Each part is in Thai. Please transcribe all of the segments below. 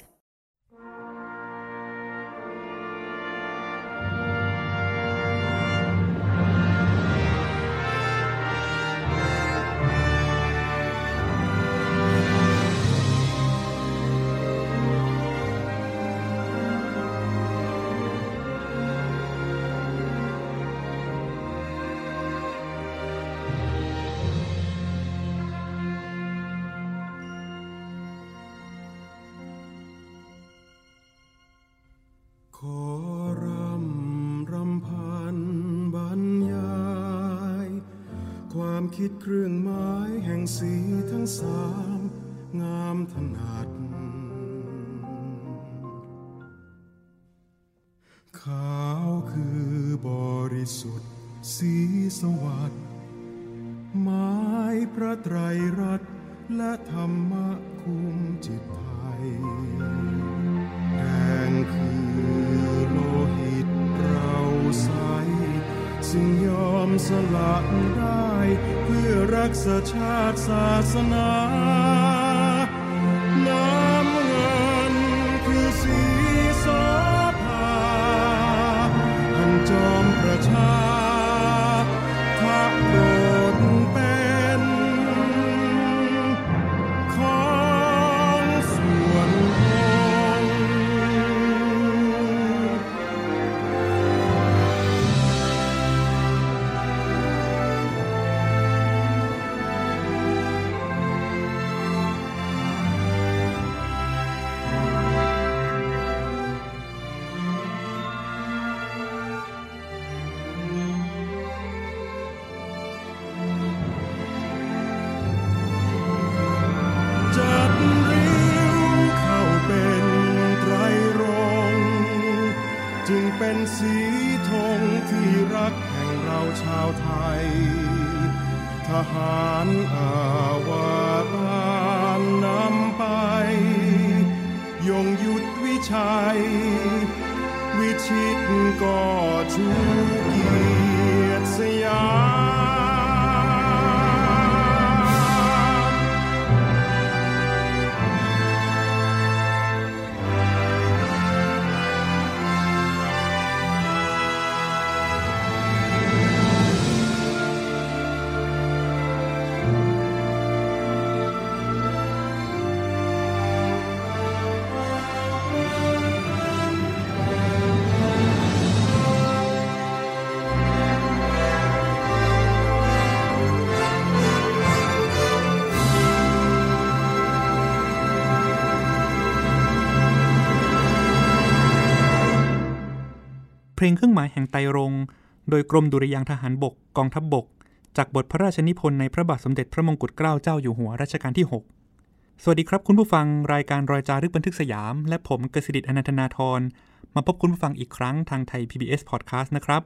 เครื่องหมายแห่งสีทั้งสามงามถนัด ขาวคือบริสุทธิ์สีสวัสดิ์หมายพระไตรรัตน์และธรรมะคุมจิตไทย แดงคือโลหิตเราใส ซึ่งยอมสละได้ เพื่อรักษาชาติศาสนา เพลงเครื่องหมายแห่งไตรรง โดยกรมดุริยางทหารบกกองทัพบบก จากบทพระราชนิพนธ์ในพระบาทสมเด็จพระมงกุฎเกล้าเจ้าอยู่หัวรัชกาลที่ 6 สวัสดีครับคุณผู้ฟังรายการรอยจารึกบันทึกสยาม และผมกสิดิตอนันทนาทร มาพบคุณผู้ฟังอีกครั้งทางไทย PBS Podcast นะครับ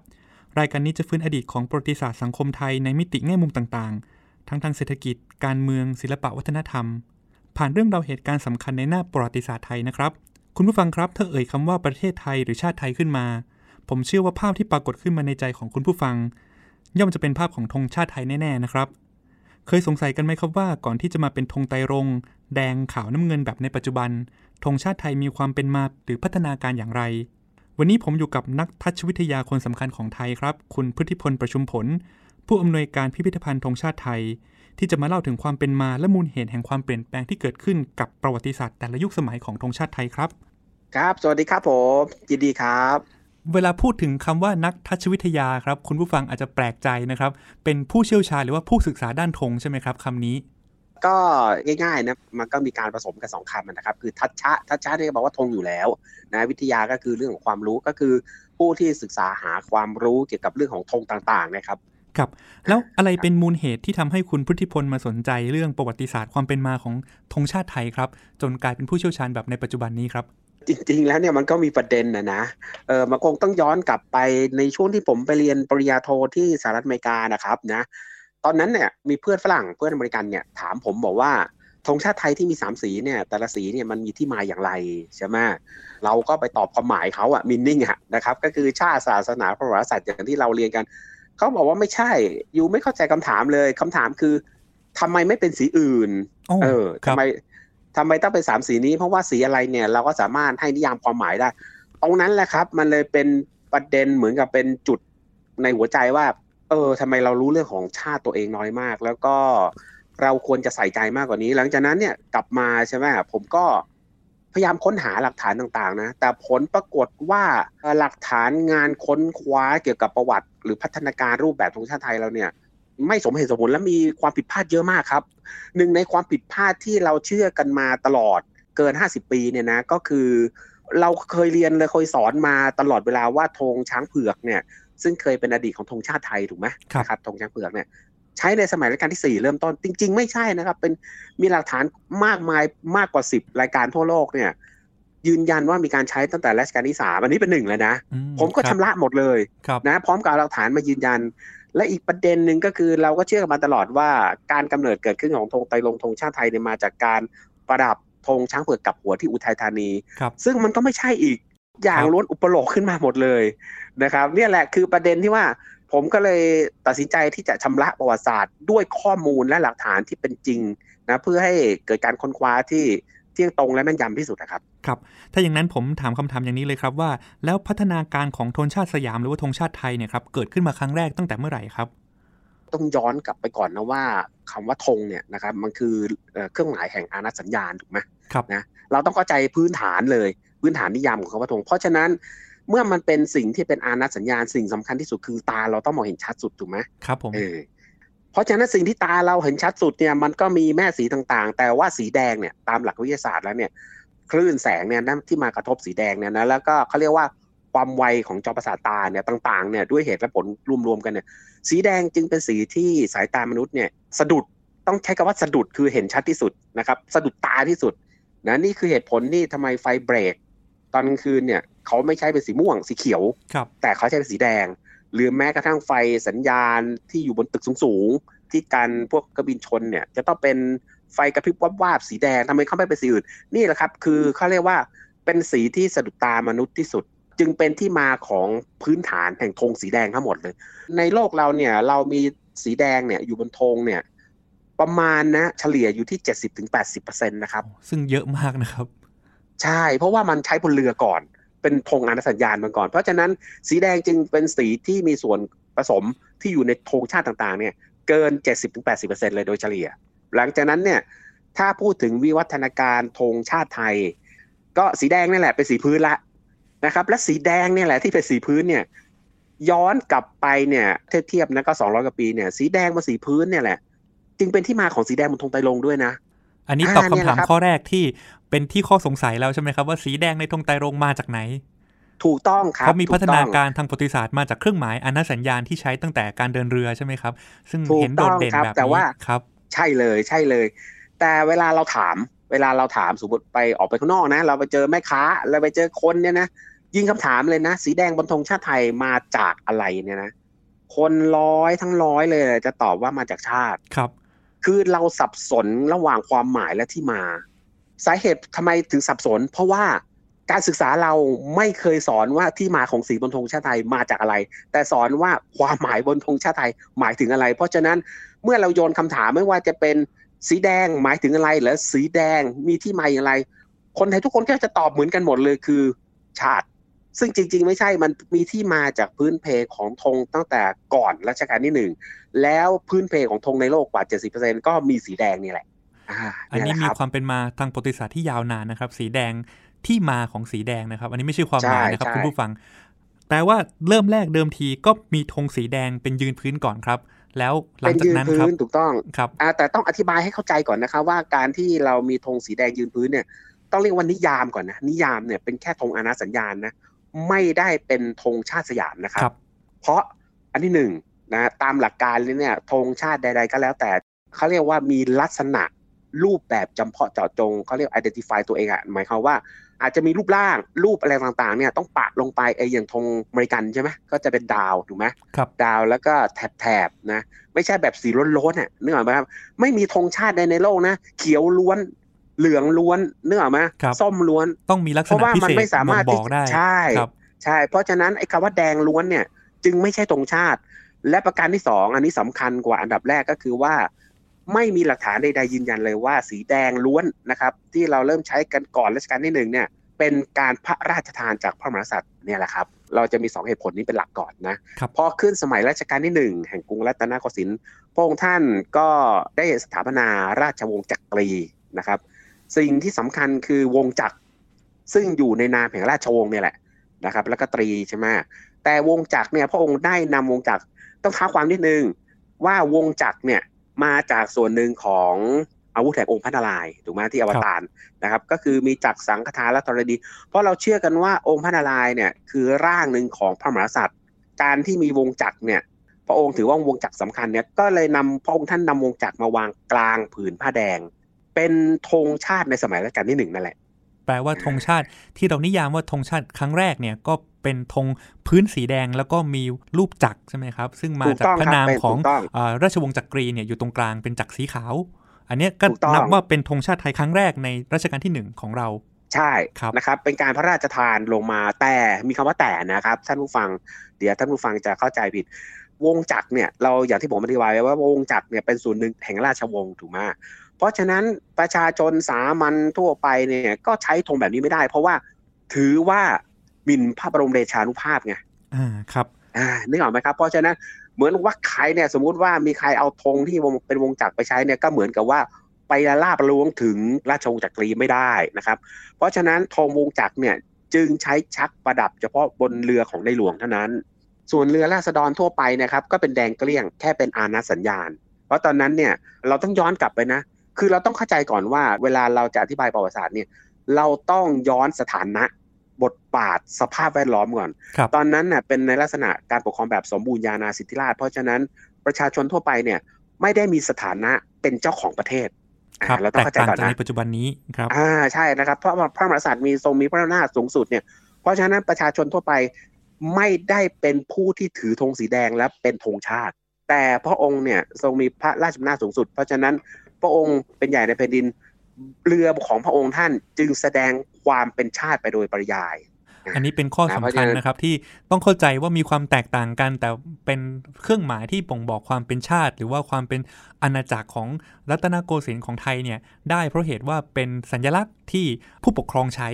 รายการนี้จะฟื้นอดีตของประวัติศาสตร์สังคมไทยในมิติแง่มุมต่างๆ ทั้งทางเศรษฐกิจ การเมือง ศิลปะวัฒนธรรม ผ่านเรื่องราวเหตุการณ์สำคัญในหน้าประวัติศาสตร์ไทยนะครับคุณผู้ฟังครับ ถ้าเอ่ยคำว่าประเทศไทยหรือชาติไทยขึ้นมา ผมเชื่อว่าภาพที่ปรากฏขึ้นมาในใจของคุณผู้ฟัง ย่อมจะเป็นภาพของธงชาติไทยแน่ ๆ นะครับ เคยสงสัยกันไหมครับว่าก่อนที่จะมาเป็นธงไตรรง แดงขาวน้ำเงินแบบในปัจจุบันธงชาติไทยมีความเป็นมาหรือพัฒนาการอย่างไร วันนี้ผมอยู่กับนักทัชวิทยาคนสำคัญของไทยครับ คุณพุทธิพลประชุมผล ผู้อำนวยการพิพิธภัณฑ์ธงชาติไทย ที่จะมาเล่าถึงความเป็นมาและมูลเหตุแห่งความเปลี่ยนแปลงที่เกิดขึ้นกับประวัติศาสตร์แต่ละยุคสมัยของธงชาติไทยครับ ครับ สวัสดีครับผมยินดีครับ เวลาพูดถึงคำว่านักทัชวิทยาครับ คุณผู้ฟังอาจจะแปลกใจนะครับ เป็นผู้เชี่ยวชาญหรือว่าผู้ศึกษาด้านธงใช่ไหมครับคำนี้ ก็ง่ายๆนะมันก็มีการผสมกันสองคำนะครับ คือทัชชะทัชชะเนี่ยบอกว่าธงอยู่แล้วนะวิทยาก็คือเรื่องของความรู้ก็คือ ผู้ที่ศึกษาหาความรู้เกี่ยวกับเรื่องของธงต่างๆนะครับครับแล้วอะไรเป็นมูลเหตุที่ทำให้คุณพุทธิพลมาสนใจเรื่องประวัติศาสตร์ความเป็นมาของธงชาติไทยครับ จนกลายเป็นผู้เชี่ยวชาญแบบในปัจจุบันนี้ครับ จริง ๆ แล้วเนี่ยมันก็มีประเด็นนะนะเออมันคงต้องย้อนกลับไปในช่วงที่ผมไปเรียนปริญญาโทที่สหรัฐอเมริกานะครับนะตอนนั้นเนี่ยมีเพื่อนฝรั่งเพื่อนอเมริกันเนี่ยถามผมบอกว่าธงชาติไทยที่มีสามสีเนี่ยแต่ละสีเนี่ยมันมีที่มาอย่างไรใช่ไหมเราก็ไปตอบความหมายเขาอะมินนิ่งอะนะครับก็คือชาติศาสนาพระมหากษัตริย์อย่างที่เราเรียนกันเขาบอกว่าไม่ใช่ยูไม่เข้าใจคำถามเลยคำถามคือทำไมไม่เป็นสีอื่นโอ้เออครัทำบไม ทำไมต้องเป็นสามสีนี้ เพราะว่าสีอะไรเนี่ยเราก็สามารถให้นิยามความหมายได้ ตรงนั้นแหละครับ มันเลยเป็นประเด็นเหมือนกับเป็นจุดในหัวใจว่า เออทำไมเรารู้เรื่องของชาติตัวเองน้อยมาก แล้วก็เราควรจะใส่ใจมากกว่านี้ หลังจากนั้นเนี่ยกลับมาใช่ไหมผมก็พยายามค้นหาหลักฐานต่างๆ นะ แต่ผลปรากฏว่าหลักฐานงานค้นคว้าเกี่ยวกับประวัติ หรือพัฒนาการรูปแบบธงชาติไทยเราเนี่ย ไม่สมเหตุสมผลและมีความผิดพลาดเยอะมากครับหนึ่งในความผิดพลาดที่เราเชื่อกันมาตลอดเกิน 50 ปีเนี่ยนะก็คือ เราเคยเรียนเลยเคยสอนมาตลอดเวลาว่าธงช้างเผือกเนี่ยซึ่งเคยเป็นอดีตของธงชาติไทยถูกไหมครับนะครับธงช้างเผือกเนี่ยใช้ในสมัยรัชกาลที่ 4 เริ่มต้น จริง ๆ ไม่ใช่นะครับ เป็นมีหลักฐานมากมายมากกว่า 10 รายการทั่วโลกเนี่ยยืนยันว่ามีการใช้ตั้งแต่รัชกาลที่สามอันนี้เป็นหนึ่งเลยนะอืผมก็คชำรับระหมดเลยครับนะ พร้อมกับเอาหลักฐานมายืนยัน และอีกประเด็นหนึ่งก็คือเราก็เชื่อกันมาตลอดว่าการกำเนิดเกิดขึ้นของธงไตรรงค์ธงชาติไทยเนี่ยมาจากการประดับธงช้างเผือกกับหัวที่อุทัยธานีครับซึ่งมันก็ไม่ใช่อีกอย่างครับล้วนอุปโลกขึ้นมาหมดเลยนะครับเนี่ยแหละคือประเด็นที่ว่าผมก็เลยตัดสินใจที่จะชำระประวัติศาสตร์ด้วยข้อมูลและหลักฐานที่เป็นจริงนะเพื่อให้เกิดการค้นคว้าที่เที่ยงตรงและแม่นยำที่สุดนะครับ ครับ ถ้าอย่างนั้นผมถามคำถามอย่างนี้เลยครับว่า แล้วพัฒนาการของธงชาติสยามหรือว่าธงชาติไทยเนี่ยครับเกิดขึ้นมาครั้งแรกตั้งแต่เมื่อไหร่ครับ ต้องย้อนกลับไปก่อนนะว่าคำว่าธงเนี่ยนะครับมันคือเอ่อเครื่องหมายแห่งอานัตสัญญาณถูกไหมครับนะเราต้องเข้าใจพื้นฐานเลยพื้นฐานนิยามของคำว่าธงเพราะฉะนั้นเมื่อมันเป็นสิ่งที่เป็นอานัตสัญญาณสิ่งสำคัญที่สุดคือตาเราต้องมองเห็นชัดสุดถูกไหมครับผมเออเพราะฉะนั้นสิ่งที่ตาเราเห็นชัดสุดเนี่ยมันก็มีแม่สีต่างๆ แต่ว่าสีแดงเนี่ยตามหลักวิทยาศาสตร์แล้วเนี่ย คลื่นแสงเนี่ยนะที่มากระทบสีแดงเนี่ยนะแล้วก็เขาเรียกว่าความไวของจอประสาทตาเนี่ยต่างๆเนี่ยด้วยเหตุและผลรวมๆกันเนี่ยสีแดงจึงเป็นสีที่สายตามนุษย์เนี่ยสะดุดต้องใช้คำว่าสะดุดคือเห็นชัดที่สุดนะครับสะดุดตาที่สุดนะนี่คือเหตุผลที่ทำไมไฟเบรก ตอนกลางคืนเนี่ยเขาไม่ใช้เป็นสีม่วงสีเขียวครับแต่เขาใช้เป็นสีแดง หรือแม้กระทั่งไฟสัญญาณที่อยู่บนตึกสูงๆที่กันพวกกระบินชนเนี่ยจะต้องเป็น ไฟกระพริบวับวาบๆสีแดงทำไมเขาไม่เป็นสีอื่น นี่แหละครับ คือเขาเรียกว่าเป็นสีที่สะดุดตามนุษย์ที่สุด จึงเป็นที่มาของพื้นฐานแห่งธงสีแดงทั้งหมดเลย ในโลกเราเนี่ยเรามีสีแดงเนี่ยอยู่บนธงเนี่ยประมาณนะเฉลี่ยอยู่ที่ 70-80%นะครับ ซึ่งเยอะมากนะครับ ใช่ เพราะว่ามันใช้บนเรือก่อน เป็นธงอานสัญญาณมาก่อน เพราะฉะนั้นสีแดงจึงเป็นสีที่มีส่วนผสมที่อยู่ในธงชาติต่างๆ เนี่ยเกิน 70-80%เลยโดยเฉลี่ย หลังจากนั้นเนี่ยถ้าพูดถึงวิวัฒนาการธงชาติไทย ก็สีแดงนี่แหละเป็นสีพื้นละนะครับ และสีแดงเนี่ยแหละที่เป็นสีพื้นเนี่ยย้อนกลับไปเนี่ยเทียบๆนะก็200กว่าปีเนี่ยสีแดงบนสีพื้นเนี่ยแหละ จึงเป็นที่มาของสีแดงบนธงไตรรงค์ด้วยนะ อันนี้อ่าตอบเนี่ยคำถามแหละครับข้อแรกที่เป็นที่ข้อสงสัยแล้วใช่ไหมครับว่าสีแดงในธงไตรรงค์มาจากไหน ถูกต้องครับเขามีพัฒนาถูต้องการทางประวัติศาสตร์มาจากเครื่องหมายอนัสัญญาณที่ใช้ตั้งแต่การเดินเรือใช่ไหมครับ ซึ่งถูกเห็นโดดเด่นต้องครับแบบแต่นี้ว่าครับ ใช่เลยใช่เลย แต่เวลาเราถาม เวลาเราถามสมมติไปออกไปข้างนอกนะ เราไปเจอแม่ค้าเราไปเจอคนเนี่ยนะยิงคำถามเลยนะ สีแดงบนธงชาติไทยมาจากอะไรเนี่ยนะคนร้อยทั้งร้อยเลย จะตอบว่ามาจากชาติครับ คือเราสับสนระหว่างความหมายและที่มา สาเหตุทำไมถึงสับสน เพราะว่าการศึกษาเราไม่เคยสอนว่าที่มาของสีบนธงชาติไทยมาจากอะไร แต่สอนว่าความหมายบนธงชาติไทยหมายถึงอะไร เพราะฉะนั้น เมื่อเราโยนคำถามไม่ว่าจะเป็นสีแดงหมายถึงอะไรหรือสีแดงมีที่มาอย่างไร คนไทยทุกคนก็จะตอบเหมือนกันหมดเลยคือชาติ ซึ่งจริง ๆ ไม่ใช่มันมีที่มาจากพื้นเพของธงตั้งแต่ก่อนรัชกาลที่หนึ่งแล้วพื้นเพของธงในโลกกว่า 70%ก็มีสีแดงนี่แหละอ่าอันเยนี้แหละมีครับความเป็นมาทางประวัติศาสตร์ที่ยาวนานนะครับ สีแดงที่มาของสีแดงนะครับ อันนี้ไม่ใช่ความหมายนะครับใช่คุณผู้ฟัง แต่ว่าเริ่มแรกเดิมทีก็มีธงสีแดงเป็นยืนพื้นก่อนครับ แล้วหลัเป็งนจากยืนนั้นคพื้รับนถูกต้องครับอ่าแต่ต้องอธิบายให้เข้าใจก่อนนะคะว่าการที่เรามีธงสีแดงยืนพื้นเนี่ยต้องเรียกว่านิยามก่อนนะนิยามเนี่ยเป็นแค่ธงอาณาสัญญาณนะไม่ได้เป็นธงชาติสยามนะครับครับเพราะอันที่หนึ่งนะตามหลักการเลยเนี่ยธงชาติใด ๆ ก็แล้วแต่เขาเรียกว่ามีลักษณะรูปแบบจำเพาะเจาะจงเขาเรียก identify ตัวเองอะหมายความว่า อาจจะมีรูปร่างรูปอะไรต่างๆเนี่ยต้องปะลงไปไอ้อย่างธงอเมริกันใช่ไหมก็จะเป็นดาวถูกไหมครับดาวแล้วก็แถบๆนะไม่ใช่แบบสีล้นๆน่ะนึกออกไหมครับไม่มีธงชาติใดในโลกนะ เขียวล้วนเหลืองล้วนนึกออกไหมครับส้มล้วนต้องมีลักษเพราะณะว่าพิมันเศษไม่สามารถบ่งบอกได้ใช่ครับใช่ เพราะฉะนั้นไอ้คำว่าแดงล้วนเนี่ย จึงไม่ใช่ธงชาติ และประการที่สองอันนี้สำคัญกว่าอันดับแรกก็คือว่า ไม่มีหลักฐานใดๆยืนยันเลยว่าสีแดงล้วนนะครับ ที่เราเริ่มใช้กันก่อนรัชกาลที่หนึ่งเนี่ยเป็นการพระราชทานจากพระมหากษัตริย์เนี่ยแหละครับเราจะมีสองเหตุผลนี้เป็นหลักก่อนนะครับพอขึ้นสมัยรัชกาลที่หนึ่งแห่งกรุงรัตนโกสินทร์พระองค์ท่านก็ได้สถาปนาราชวงศ์จักรีนะครับ สิ่งที่สำคัญคือวงจักรซึ่งอยู่ในนามแห่งราชวงศ์เนี่ยแหละนะครับ แล้วก็ตรีใช่ไหมแต่วงจักรเนี่ยพระองค์ได้นำวงจักรต้องท้าความนิดนึงว่าวงจักรเนี่ย มาจากส่วนหนึ่งของอาวุธแห่งองค์พระนารายณ์ถูกไหมที่อวตารนะครับ ก็คือมีจักรสังฆทานและธรณีเพราะเราเชื่อกันว่าองค์พระนารายณ์เนี่ยคือร่างหนึ่งของพระมหากษัตริย์ การที่มีวงจักรเนี่ย พระองค์ถือว่าวงจักรสำคัญเนี่ยก็เลยนำพระองค์ท่านนำวงจักรมาวางกลางผืนผ้าแดง เป็นธงชาติในสมัยรัชกาลที่หนึ่งนั่นแหละ แปลว่าธงชาติที่เรานิยามว่าธงชาติครั้งแรกเนี่ยก็เป็นธงพื้นสีแดงแล้วก็มีรูปจักรใช่ไหมครับ ซึ่งมาถูกจากต้องพระนามครับเป็นของถูกต้องเอ่อราชวงศ์จักรีเนี่ยอยู่ตรงกลางเป็นจักรสีขาว อันเนี้ยก็ถูกต้องนับว่าเป็นธงชาติไทยครั้งแรกในรัชกาลที่หนึ่งของเราใช่ครับนะครับเป็นการพระราชทานลงมาแต่มีคำว่าแต่นะครับท่านผู้ฟังเดี๋ยวท่านผู้ฟังจะเข้าใจผิดวงจักรเนี่ยเราอย่างที่ผมอธิบายไว้ว่าวงจักรเนี่ยเป็นส่วนหนึ่งแห่งราชวงศ์ถูกไหม เพราะฉะนั้นประชาชนสามัญทั่วไปเนี่ยก็ใช้ธงแบบนี้ไม่ได้ เพราะว่าถือว่าหมิ่นพระบรมเดชานุภาพไงอ่าครับอ่านึกออกไหมครับ เพราะฉะนั้นเหมือนว่าใครเนี่ยสมมุติว่ามีใครเอาธงที่วงเป็นวงจักรไปใช้เนี่ยก็เหมือนกับว่าไปละลาบละล้วงถึงราชวงศ์จักรีไม่ได้นะครับ เพราะฉะนั้นธงวงจักรเนี่ยจึงใช้ชักประดับเฉพาะบนเรือของในหลวงเท่านั้น ส่วนเรือราษฎรทั่วไปนะครับ ก็เป็นแดงเกลี้ยงแค่เป็นอานัสัญญาณ เพราะตอนนั้นเนี่ยเราต้องย้อนกลับไปนะ คือเราต้องเข้าใจก่อนว่า เวลาเราจะอธิบายประวัติศาสตร์เนี่ยเราต้องย้อนสถานะบทบาทสภาพแวดล้อมก่อนครับตอนนั้นน่ะเป็นในลักษณะการปกครองแบบสมบูรณานาสิทธิราชย์เพราะฉะนั้นประชาชนทั่วไปเนี่ยไม่ได้มีสถานะเป็นเจ้าของประเทศครับอ่าเราต้อแตงกเข้าใจต่างก่อนจากในนะปัจจุบันนี้ครับอ่าใช่นะครับเพราะว่าพระมหากษัตริย์มีทรงมีพระอำนาจสูงสุดเนี่ยเพราะฉะนั้นประชาชนทั่วไปไม่ได้เป็นผู้ที่ถือธงสีแดงและเป็นธงชาติ แต่พระองค์เนี่ยทรงมีพระราชอำนาจสูงสุด เพราะฉะนั้น พระองค์เป็นใหญ่ในแผ่นดิน เรือของพระองค์ท่านจึงแสดงความเป็นชาติไปโดยปริยาย อันนี้เป็นข้อนะสำเพราะคัญฉะนั้นนะครับ ที่ต้องเข้าใจว่ามีความแตกต่างกัน แต่เป็นเครื่องหมายที่บ่งบอกความเป็นชาติ หรือว่าความเป็นอาณาจักรของรัตนโกสินทร์ของไทยเนี่ยได้เพราะเหตุว่าเป็นสัญลักษณ์ที่ผู้ปกครองใช้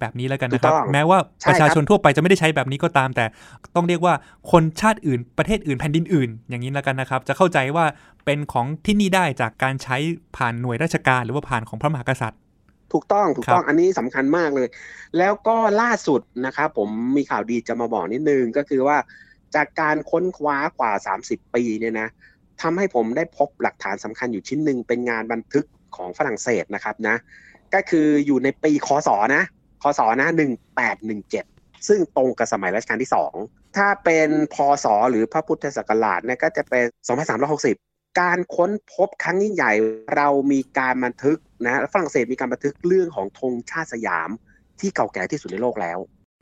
แบบนี้แล้วกันนะครับถูกต้องแม้ว่าใช่ประชาครับชนทั่วไปจะไม่ได้ใช้แบบนี้ก็ตาม แต่ต้องเรียกว่าคนชาติอื่นประเทศอื่นแผ่นดินอื่น อย่างนี้แล้วกันนะครับ จะเข้าใจว่าเป็นของที่นี่ได้จากการใช้ผ่านหน่วยราชการ หรือว่าผ่านของพระมหากษัตริย์ ถูกต้องถูกต้องครับอันนี้สำคัญมากเลย แล้วก็ล่าสุดนะครับผมมีข่าวดีจะมาบอกนิดนึงก็คือว่า จากการค้นคว้ากว่า 30 ปีเนี่ยนะทำให้ผมได้พบหลักฐานสำคัญอยู่ชิ้นหนึ่งเป็นงานบันทึกของฝรั่งเศสนะครับนะก็คืออยู่ในปีคศนะ คศนะ1817 ซึ่งตรงกับสมัยรัชกาลที่ 2 ถ้าเป็นพศหรือพระพุทธศักราชเนี่ยก็จะเป็น 2360 การค้นพบครั้งยิ่งใหญ่เรามีการบันทึกนะฝรั่งเศสมีการบันทึกเรื่องของธงชาติสยามที่เก่าแก่ที่สุดในโลกแล้ว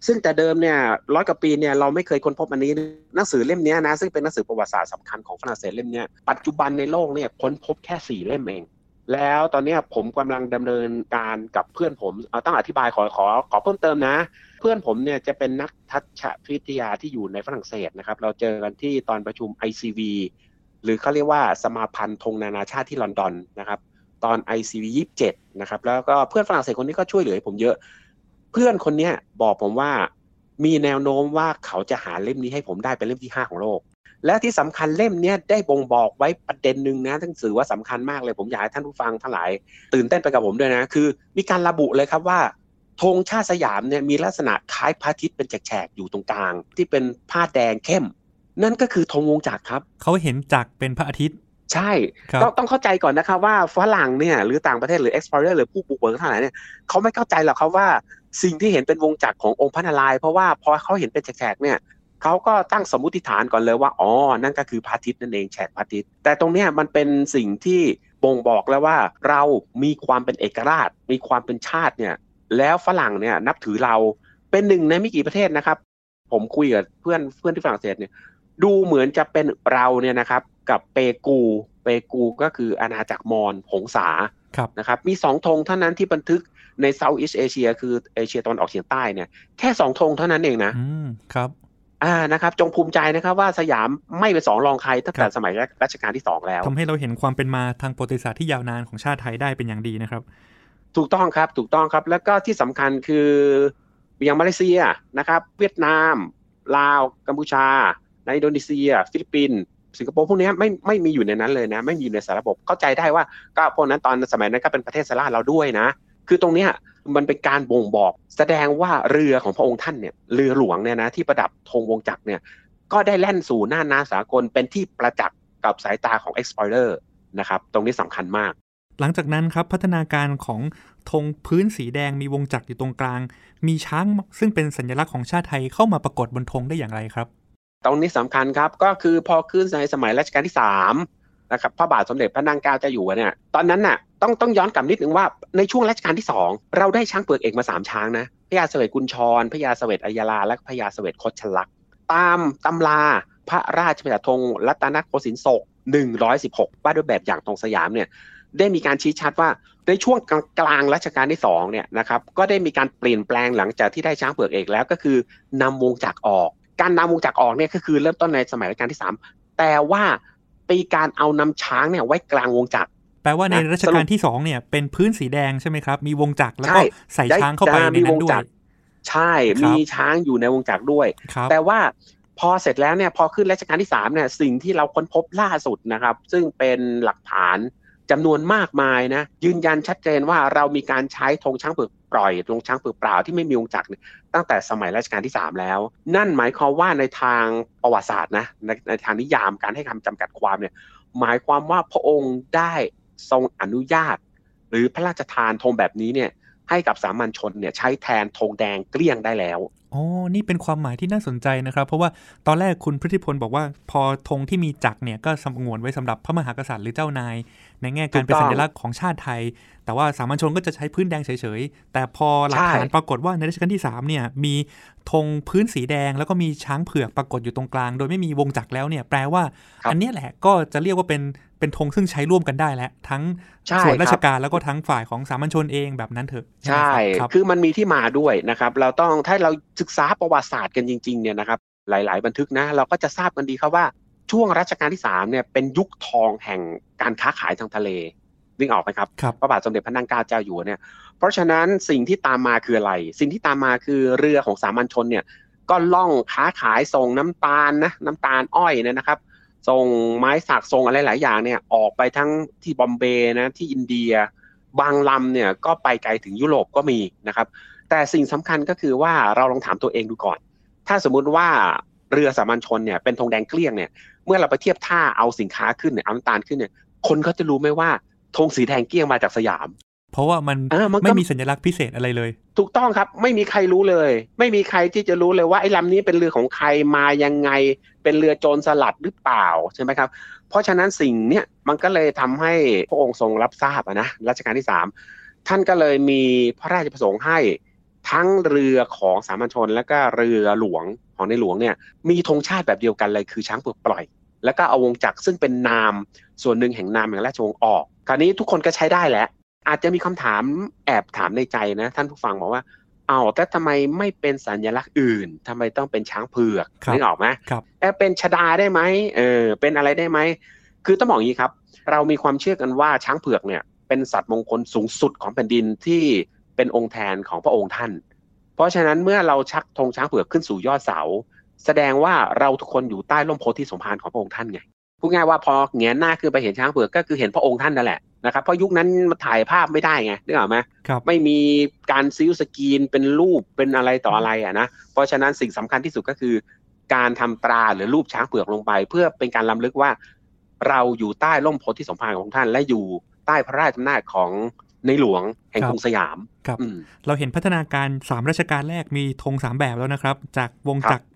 ซึ่งแต่เดิมเนี่ยร้อยกว่าปีเนี่ยเราไม่เคยค้นพบอันนี้หนังสือเล่มเนี้ยนะซึ่งเป็นหนังสือประวัติศาสตร์สำคัญของฝรั่งเศสเล่มเนี้ยปัจจุบันในโลกเนี่ยค้นพบแค่สี่เล่มเอง แล้วตอนนี้ผมกำลังดำเนินการกับเพื่อนผมเอาต้องอธิบายขอขอขอเพิ่มเติมนะ เพื่อนผมเนี่ยจะเป็นนักทัชวิทยาที่อยู่ในฝรั่งเศสนะครับ เราเจอกันที่ตอนประชุม ICV หรือเขาเรียกว่าสมาพันธ์ธงนานาชาติที่ลอนดอนนะครับ ตอน ICV 27 นะครับ แล้วก็เพื่อนฝรั่งเศสคนนี้ก็ช่วยเหลือให้ผมเยอะ เพื่อนคนนี้บอกผมว่ามีแนวโน้มว่าเขาจะหาเล่มนี้ให้ผมได้เป็นเล่มที่ 5 ของโลก และที่สำคัญเล่มเนี้ยได้บ่งบอกไว้ประเด็นหนึ่งนะทั้งสื่อว่าสำคัญมากเลยผมอยากให้ท่านผู้ฟังทั้งหลาย ตื่นเต้นไปกับผมด้วยนะ คือ มีการระบุเลยครับว่าธงชาติสยามเนี่ยมีลักษณะคล้ายพระอาทิตย์เป็นแฉกๆอยู่ตรงกลาง ที่เป็นผ้าแดงเข้ม นั่นก็คือธงวงจักรครับ เขาเห็นจักรเป็นพระอาทิตย์ ใช่ครับต้องต้องเข้าใจก่อนนะครับว่าฝรั่งเนี่ยหรือต่างประเทศหรือ explorer หรือผู้บุกเบิกทั้งหลายเนี่ยเขาไม่เข้าใจหรอกครับว่าสิ่งที่เห็นเป็นวงจักรขององค์พระนารายณ์เพราะว่าพอเขาเห็นเป็นแฉกๆเนี่ย เขาก็ตั้งสมมติฐานก่อนเลยว่าอ๋อนั่นก็คือพระอาทิตย์นั่นเองแฉกพระอาทิตย์แต่ตรงนี้มันเป็นสิ่งที่บ่งบอกแล้วว่าเรามีความเป็นเอกราช มีความเป็นชาติเนี่ยแล้วฝรั่งเนี่ยนับถือเราเป็นหนึ่งในไม่กี่ประเทศนะครับ ผมคุยกับเพื่อนเพื่อนที่ฝรั่งเศสเนี่ยดูเหมือนจะเป็นเราเนี่ยนะครับกับเปกูเปกูก็คืออาณาจักรมอญหงสาครับนะครับมีสองธงเท่านั้นที่บันทึกในเซาท์อีสเอเชียคือเอเชียตะวันออกเฉียงใต้เนี่ยแค่สองธงเท่านั้นเองนะครับ อ่านะครับ จงภูมิใจนะครับว่าสยามไม่เป็นสองรองใครตั้งแต่ครับสมัยรัชกาลที่สองแล้วทำให้เราเห็นความเป็นมาทางประวัติศาสตร์ที่ยาวนานของชาติไทยได้เป็นอย่างดีนะครับ ถูกต้องครับ ถูกต้องครับ แล้วก็ที่สำคัญคืออย่างมาเลเซียนะครับ เวียดนาม ลาว กัมพูชา ในอินโดนีเซีย ฟิลิปปินส์สิงคโปร์พวกเนี้ยไม่ไม่มีอยู่ในนั้นเลยนะ ไม่มีอยู่ในสารระบบเข้าใจได้ว่าก็พวกนั้นตอนสมัยนั้นก็เป็นประเทศราชเขาด้วยนะ คือตรงเนี้ยมันเป็นการบ่งบอกแสดงว่าเรือของพระองค์ท่านเนี่ยเรือหลวงเนี่ยนะที่ประดับธงวงจักรเนี่ยก็ได้แล่นสู่น่านน้ำสากลเป็นที่ประจักษ์กับสายตาของ explorer นะครับตรงนี้สำคัญมาก หลังจากนั้นครับพัฒนาการของธงพื้นสีแดงมีวงจักรอยู่ตรงกลาง มีช้างซึ่งเป็นสัญลักษณ์ของชาติไทยเข้ามาปรากฏบนธงได้อย่างไรครับ ตรงนี้สำคัญครับก็คือพอขึ้นในสมัยรัชกาลที่สาม นะครับพระบาทสมเด็จพระนางเกล้าเจ้าอยู่เนี่ยตอนนั้นน่ะต้องต้องย้อนกลับนิดนึงว่าในช่วงรัชกาลที่สองเราได้ช้างเปลือกเอกมาสามช้างนะพระยาเสวตกุญชรพระยาเสวตอัยาลาและพระยาเสวตคดชลักษ์ตามตำราพระราชบัญญัติธงรัตนโกสินทร์ศก116ว่าด้วยแบบอย่างธงสยามเนี่ยได้มีการชี้ชัดว่าในช่วงกลางรัชกาลที่สองเนี่ยนะครับก็ได้มีการเปลี่ยนแปลงหลังจากที่ได้ช้างเปลือกเอกแล้วก็คือนำวงจักรออก การนำวงจักรออกเนี่ยก็คือเริ่มต้นในสมัยรัชกาลที่สามแต่ว่า ปีการเอานำช้างเนี่ยไว้กลางวงจักรแปลว่าในนะรัชกาลที่สองเนี่ยเป็นพื้นสีแดงใช่ไหมครับ มีวงจักรแล้วก็ใช่ใส่ช้างเข้าไปได้ในมีนั้นวงด้วจัยกรใช่ครับมีช้างอยู่ในวงจักรด้วยครับแต่ว่าพอเสร็จแล้วเนี่ยพอขึ้นรัชกาลที่สามเนี่ยสิ่งที่เราค้นพบล่าสุดนะครับ ซึ่งเป็นหลักฐาน จำนวนมากมายนะยืนยันชัดเจนว่าเรามีการใช้ธงช้างเปลือกปล่อยธงช้างเปลือกเปล่าที่ไม่มีวงจักรตั้งแต่สมัยรัชกาลที่ 3 แล้ว นั่นหมายความว่าในทางประวัติศาสตร์นะในในทางนิยามการให้คำจำกัดความเนี่ยหมายความว่าพระองค์ได้ทรงอนุญาต หรือพระราชทานธงแบบนี้เนี่ยให้กับสามัญชนเนี่ยใช้แทนธงแดงเกลี้ยงได้แล้ว อ๋อ นี่เป็นความหมายที่น่าสนใจนะครับ เพราะว่าตอนแรกคุณพฤติพลบอกว่า พอธงที่มีจักรเนี่ยก็สงวนไว้สำหรับพระมหากษัตริย์หรือเจ้านาย ในแง่การเป็นถูกต้องสัญลักษณ์ของชาติไทย แต่ว่าสามัญชนก็จะใช้พื้นแดงเฉยๆ แต่พอหลักฐานใช่ปรากฏว่าในรัชกาลที่3เนี่ยมีธงพื้นสีแดงแล้วก็มีช้างเผือกปรากฏอยู่ตรงกลาง โดยไม่มีวงจักรแล้วเนี่ยแปลว่า อันเนี้ยแหละก็จะเรียกว่าเป็น เป็นธงซึ่งใช้ร่วมกันได้แล้วทั้งใช่ส่วนราคชรับการแล้วก็ทั้งฝ่ายของสามัญชนเองแบบนั้นเถอะ ใช่ไหมครับคือมันมีที่มาด้วยนะครับ เราต้องถ้าเราศึกษาประวัติศาสตร์กันจริงๆเนี่ยนะครับหลาย ๆ บันทึกนะ เราก็จะทราบกันดีครับว่าช่วงรัชกาลที่สามเนี่ยเป็นยุคทองแห่งการค้าขายทางทะเลวิ่งออกไหมครับครับพระบาทสมเด็จพระนางเกล้าเจ้าอยู่หัวเนี่ย เพราะฉะนั้นสิ่งที่ตามมาคืออะไร สิ่งที่ตามมาคือเรือของสามัญชนเนี่ยก็ล่องค้าขายส่งน้ำตาลนะน้ำตาลอ้อยเนยนะครับ ส่งไม้สักส่งอะไรหลายอย่างเนี่ยออกไปทั้งที่บอมเบย์นะที่อินเดีย บางลำเนี่ยก็ไปไกลถึงยุโรปก็มีนะครับ แต่สิ่งสำคัญก็คือว่าเราลองถามตัวเองดูก่อน ถ้าสมมุติว่าเรือสามัญชนเนี่ยเป็นธงแดงเกลี้ยงเนี่ยเมื่อเราไปเทียบท่าเอาสินค้าขึ้นเนี่ยเอาน้ำตาลขึ้นเนี่ยคนเขาจะรู้ไหมว่าธงสีแดงเกลี้ยงมาจากสยาม เพราะว่ามันเออมันก็ไม่มีสัญลักษณ์พิเศษอะไรเลย ถูกต้องครับ ไม่มีใครรู้เลย ไม่มีใครที่จะรู้เลยว่าไอ้ลำนี้เป็นเรือของใครมายังไง เป็นเรือโจรสลัดหรือเปล่าใช่ไหมครับ เพราะฉะนั้นสิ่งเนี้ยมันก็เลยทำให้พระองค์ทรงรับทราบอะนะรัชกาลที่สามท่านก็เลยมีพระราชประสงค์ให้ทั้งเรือของสามัญชน และก็เรือหลวงของในหลวงเนี่ยมีธงชาติแบบเดียวกันเลยคือช้างเปลือกปล่อย แล้วก็เอาวงจักรซึ่งเป็นนามส่วนหนึ่งแห่งนามแห่งราชวงศ์ออก คราวนี้ทุกคนก็ใช้ได้แล้ว อาจจะมีคำถามแอบถามในใจนะ ท่านผู้ฟังบอกว่าเอาวแต่ทำไมไม่เป็นสัญลักษณ์อื่นทำไมต้องเป็นช้างเผือกครับนึกออกไหมครับเอ๊ะเป็นชดาได้ไหมเออเป็นอะไรได้ไหมคือต้องบอกอย่างนี้ครับ เรามีความเชื่อกันว่าช้างเผือกเนี่ย เป็นสัตว์มงคลสูงสุดของแผ่นดินที่เป็นองค์แทนของพระองค์ท่าน เพราะฉะนั้นเมื่อเราชักธงช้างเผือกขึ้นสู่ยอดเสา แสดงว่าเราทุกคนอยู่ใต้ร่มโพธิสมภารของพระองค์ท่านไงพูดง่ายว่าพอแงนหน้าขึ้นไปเห็นช้างเผือกก็คือเห็นพระองค์ท่านนั่นแหละ นะครับเพราะยุคนั้นมันถ่ายภาพไม่ได้ไงนึกออกไหมครับไม่มีการซิลสกรีนเป็นรูปเป็นอะไรต่ออะไรอะนะเพราะฉะนั้นสิ่งสำคัญที่สุดก็คือ การทำตราหรือรูปช้างเผือกลงไป เพื่อเป็นการล้ำลึกว่า เราอยู่ใต้ร่มโพธิสมภารของท่าน และอยู่ใต้พระราชอำนาจของในหลวงแห่งครับกรุงสยามครับอืมเราเห็นพัฒนาการ 3 ราชการแรกมีธง3 แบบแล้วนะครับ จากวงครับจักร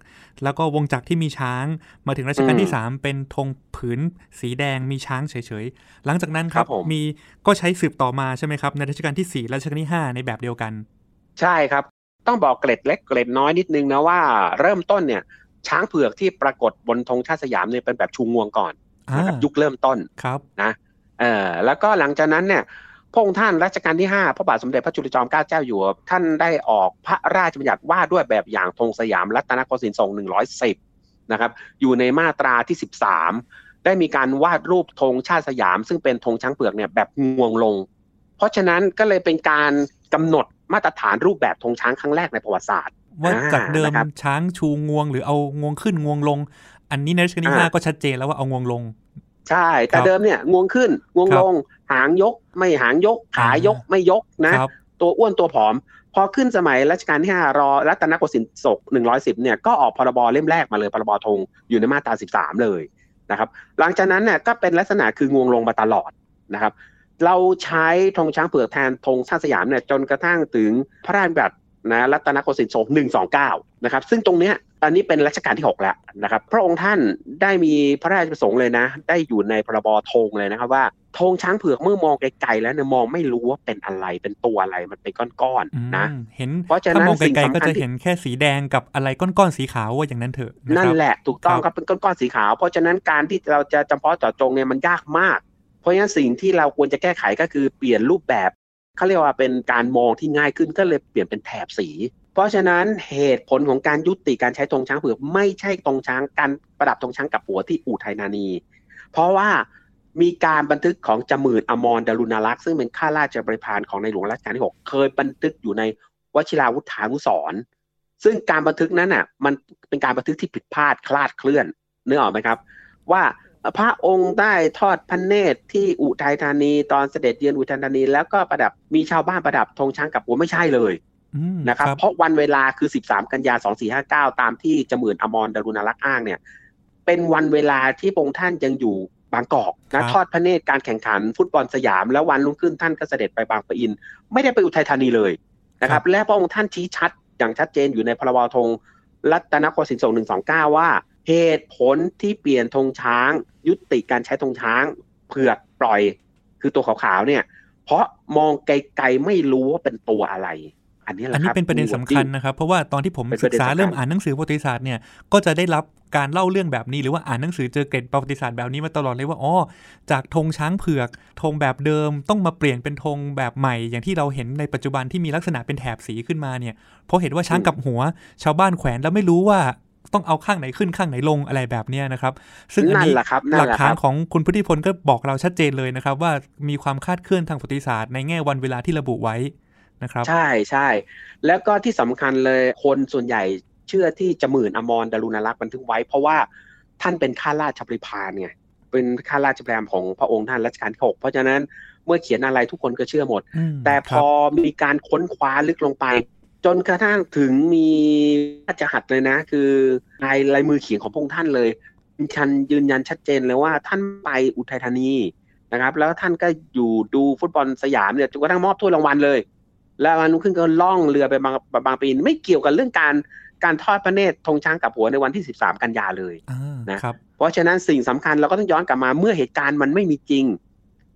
แล้วก็วงจักรที่มีช้าง มาถึงรัชกาลที่อืม3เป็นธงผืนสีแดงมีช้างเฉยๆ หลังจากนั้นครับครับผมมีก็ใช้สืบต่อมาใช่ไหมครับ ในรัชกาลที่4และรัชกาลที่ 5 ในแบบเดียวกัน ใช่ครับ ต้องบอกเกร็ดเล็กเกร็ดน้อยนิดนึงนะว่าเริ่มต้นเนี่ย ช้างเผือกที่ปรากฏบนธงชาติสยามเนี่ยเป็นแบบชูงวงก่อนนะครับอ่ายุคเริ่มต้นครับนะเออแล้วก็หลังจากนั้นเนี่ย พระองค์ท่านรัชกาลที่ 5 พระบาทสมเด็จพระจุลจอมเกล้าเจ้าอยู่หัวท่านได้ออกพระราชบัญญัติว่าด้วยแบบอย่างธงสยามรัตนโกสินทร์ทรง110 นะครับ อยู่ในมาตราที่ 13 ได้มีการวาดรูปธงชาติสยาม ซึ่งเป็นธงช้างเผือกเนี่ยแบบงวงลง เพราะฉะนั้นก็เลยเป็นการกำหนดมาตรฐานรูปแบบธงช้างครั้งแรกในประวัติศาสตร์ว่าอ่าจากเดิมนะครับช้างชูงวง หรือเอางวงขึ้นงวงลง อันนี้ในรัชกาลที่อ่า5ก็ชัดเจนแล้วว่าเอางวงลง ใช่ แต่ครับเดิมเนี่ยงวงขึ้นงวงครับลง หางยกไม่หางยก ขายกอ่าไม่ยกนะครับตัวอ้วนตัวผอม พอขึ้นสมัยรัชกาลที่5รอรัตนโกสินทร์ศก110เนี่ยก็ออกพรบเล่มแรกมาเลยพรบธงอยู่ในมาตรา13เลยนะครับหลังจากนั้นเนี่ยก็เป็นลักษณะคืองวงลงมาตลอดนะครับ เราใช้ธงช้างเผือกแทนธงชาติสยามเนี่ยจนกระทั่งถึงพระราชบัญญัตินะรัตนโกสินทร์ศก129นะครับ ซึ่งตรงเนี้ยอันนี้เป็นรัชกาลที่ 6 แล้วนะครับ พระองค์ท่านได้มีพระราชประสงค์เลยนะ ได้อยู่ในพรบธงเลยนะครับว่า ธงช้างเผือกเมื่อมองไกลๆแล้วเนี่ยมองไม่รู้ว่าเป็นอะไรเป็นตัวอะไรมันเป็นก้อนอืมๆนะ เห็นเพราะฉะนั้นถ้ามองไกสิ่งลๆสำคัญก็จะที่เห็นแค่สีแดงกับอะไรก้อนๆสีขาวว่าอย่างนั้นเถอะะนั่คนรับแหละถูกต้องครับครับเป็นก้อนๆสีขาว เพราะฉะนั้นการที่เราจะจำเพาะเจาะจงเนี่ยมันยากมาก เพราะฉะนั้นสิ่งที่เราควรจะแก้ไขก็คือเปลี่ยนรูปแบบเขาเรียกว่าเป็นการมองที่ง่ายขึ้นก็เลยเปลี่ยนเป็นแถบสี เพราะฉะนั้นเหตุผลของการยุติการใช้ธงช้างเผือกไม่ใช่ธงช้างการประดับธงช้างกับหัวที่อู่ไทยนานี เพราะว่า มีการบันทึกของจมื่นอมรดารุณารักษ์ซึ่งเป็นข้าราชบริพารของในหลวงรัชกาลที่ 6 เคยบันทึกอยู่ในวชิราวุธานุสรณ์ซึ่งการบันทึกนั้นน่ะ มันเป็นการบันทึกที่ผิดพลาดคลาดเคลื่อนเนื้อออกไหมครับ ว่าพระองค์ได้ทอดพระเนตรที่อุทัยธานีตอนเสด็จเยือนอุทัยธานี แล้วก็ประดับมีชาวบ้านประดับธงช้างกับหัวไม่ใช่เลยอืมนะครับ เพราะวันเวลาคือ 13 กันยา 2459 ตามที่จมื่นอมรดารุณารักษ์อ้างเนี่ย เป็นวันเวลาที่พระองค์ท่านยังอยู่ บางกอกนะทอดพระเนตรการแข่งขันฟุตบอลสยาม แล้ววันรุ่งขึ้นท่านก็เสด็จไปบางปะอิน ไม่ได้ไปอุทัยธานีเลยนะครับ และพระองค์ท่านชี้ชัดอย่างชัดเจนอยู่ในพรบธงรัตนโกสินทร์ศก129ว่า เหตุผลที่เปลี่ยนธงช้าง ยุติการใช้ธงช้างเผือกปล่อย คือตัวขาวๆเนี่ย เพราะมองไกลๆไม่รู้ว่าเป็นตัวอะไรอันนี้แหอันละคนี้รับเป็นประเด็นสำคัญนะครับ เพราะว่าตอนที่ผมเป็นปศึระกเด็นษาสำคัญเริ่มอ่านหนังสือประวัติศาสตร์เนี่ยก็จะได้รับ การเล่าเรื่องแบบนี้หรือว่าอ่านหนังสือเจอเกร็ดประวัติศาสตร์แบบนี้มาตลอดเลยว่าอ๋อจากธงช้างเผือกธงแบบเดิมต้องมาเปลี่ยนเป็นธงแบบใหม่ อย่างที่เราเห็นในปัจจุบันที่มีลักษณะเป็นแถบสีขึ้นมาเนี่ยเพราะเห็นว่าช้างกับหัว ชาวบ้านแขวนแล้วไม่รู้ว่าต้องเอาข้างไหนขึ้นข้างไหนลงอะไรแบบเนี้ยนะครับ ซึ่งอันนั่นนี้แหละครับนั่หนลักแหละคฐานรับของคุณพุทธิพลก็บอกเราชัดเจนเลยนะครับ ว่ามีความคาดเคลื่อนทางประวัติศาสตร์ในแง่วันเวลาที่ระบุไว้นะครับ ใช่ใช่แล้วก็ที่สำคัญเลยคนส่วนใหญ่ เชื่อที่จมื่นอมรดารุณารักษ์บันทึกไว้ เพราะว่าท่านเป็นข้าราชบริพารไงเป็นข้าราชบริพารของพระองค์ท่านรัชกาลที่หกเพราะฉะนั้นเมื่อเขียนอะไรทุกคนก็เชื่อหมดอืมแต่พครัอบมีการค้นคว้าลึกลงไป จนกระทั่งถึงมีราชหัตถ์เลยนะ คือลายลายมือเขียนของพระองค์ท่านเลยยืนยันยืนยันชัดเจนเลยว่าท่านไปอุทัยธานีนะครับ แล้วท่านก็อยู่ดูฟุตบอลสยามเนี่ยจนกระทั่งมอบถ้วยรางวัลเลย แล้ววันรุ่งขึ้นก็ล่องเรือไปบางบางปีนไม่เกี่ยวกับเรื่องการ การทอดพระเนตรธงช้างกับหัวในวันที่ 13 กันยาเลยอ่านะครับ เพราะฉะนั้นสิ่งสำคัญเราก็ต้องย้อนกลับมาเมื่อเหตุการณ์มันไม่มีจริง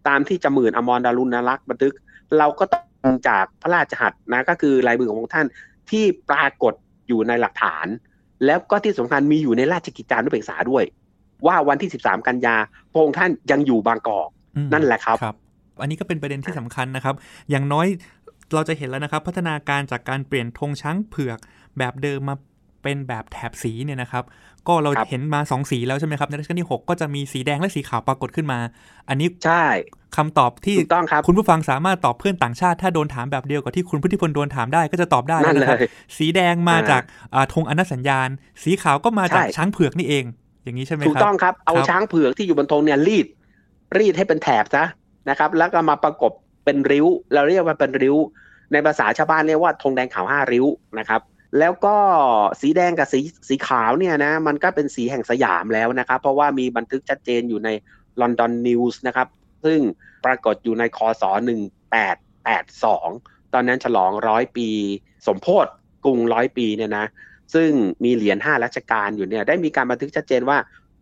ตามที่จมื่นอมรดารุณารักษ์บันทึก เราก็ต้องจากพระราชหัตถ์นะก็คือลายมือของพระองค์ท่านที่ปรากฏอยู่ในหลักฐาน แล้วก็ที่สำคัญมีอยู่ในราชกิจจานุเบกษาด้วย ว่าวันที่ 13 กันยาพระองค์ท่านยังอยู่บางกอกอืมนั่นแหละครับครับอันนี้ก็เป็นประเด็นที่สำคัญนะครับ อย่างน้อยเราจะเห็นแล้วนะครับ พัฒนาการจากการเปลี่ยนธงช้างเผือก แบบเดิมมาเป็นแบบแถบสีเนี่ยนะครับ ก็เราครับเห็นมาสองสีแล้วใช่ไหมครับในรัชกาลที่ 6 ก็จะมีสีแดงและสีขาวปรากฏขึ้นมา อันนี้ใช่คำตอบที่ถูกต้องครับคุณผู้ฟังสามารถตอบเพื่อนต่างชาติ ถ้าโดนถามแบบเดียวกับที่คุณพุทธิพลโดนถามได้ก็จะตอบได้นั่นนะครับเลยสีแดงมาอ่าจากอ่าธงอนัตสัญญาณ สีขาวก็มาจากใช่ช้างเผือกนี่เอง อย่างนี้ใช่ไหมถูกครับต้องครับเอาครับช้างเผือกที่อยู่บนธงเนี่ยรีด รีดให้เป็นแถบซะนะครับ แล้วก็มาประกบเป็นริ้ว เราเรียกว่าเป็นริ้ว ในภาษาชาวบ้านเรียกว่าธงแดงขาวห้าริ้วนะครับ แล้วก็สีแดงกับสีสีขาวเนี่ยนะมันก็เป็นสีแห่งสยามแล้วนะครับ เพราะว่ามีบันทึกชัดเจนอยู่ใน London News นะครับ ซึ่งปรากฏอยู่ในคศ 1882 ตอนนั้นฉลองร้อยปี สมโพธกรุงร้อยปีเนี่ยนะซึ่งมีเหรียญ5รัชกาลอยู่เนี่ยได้มีการบันทึกชัดเจนว่า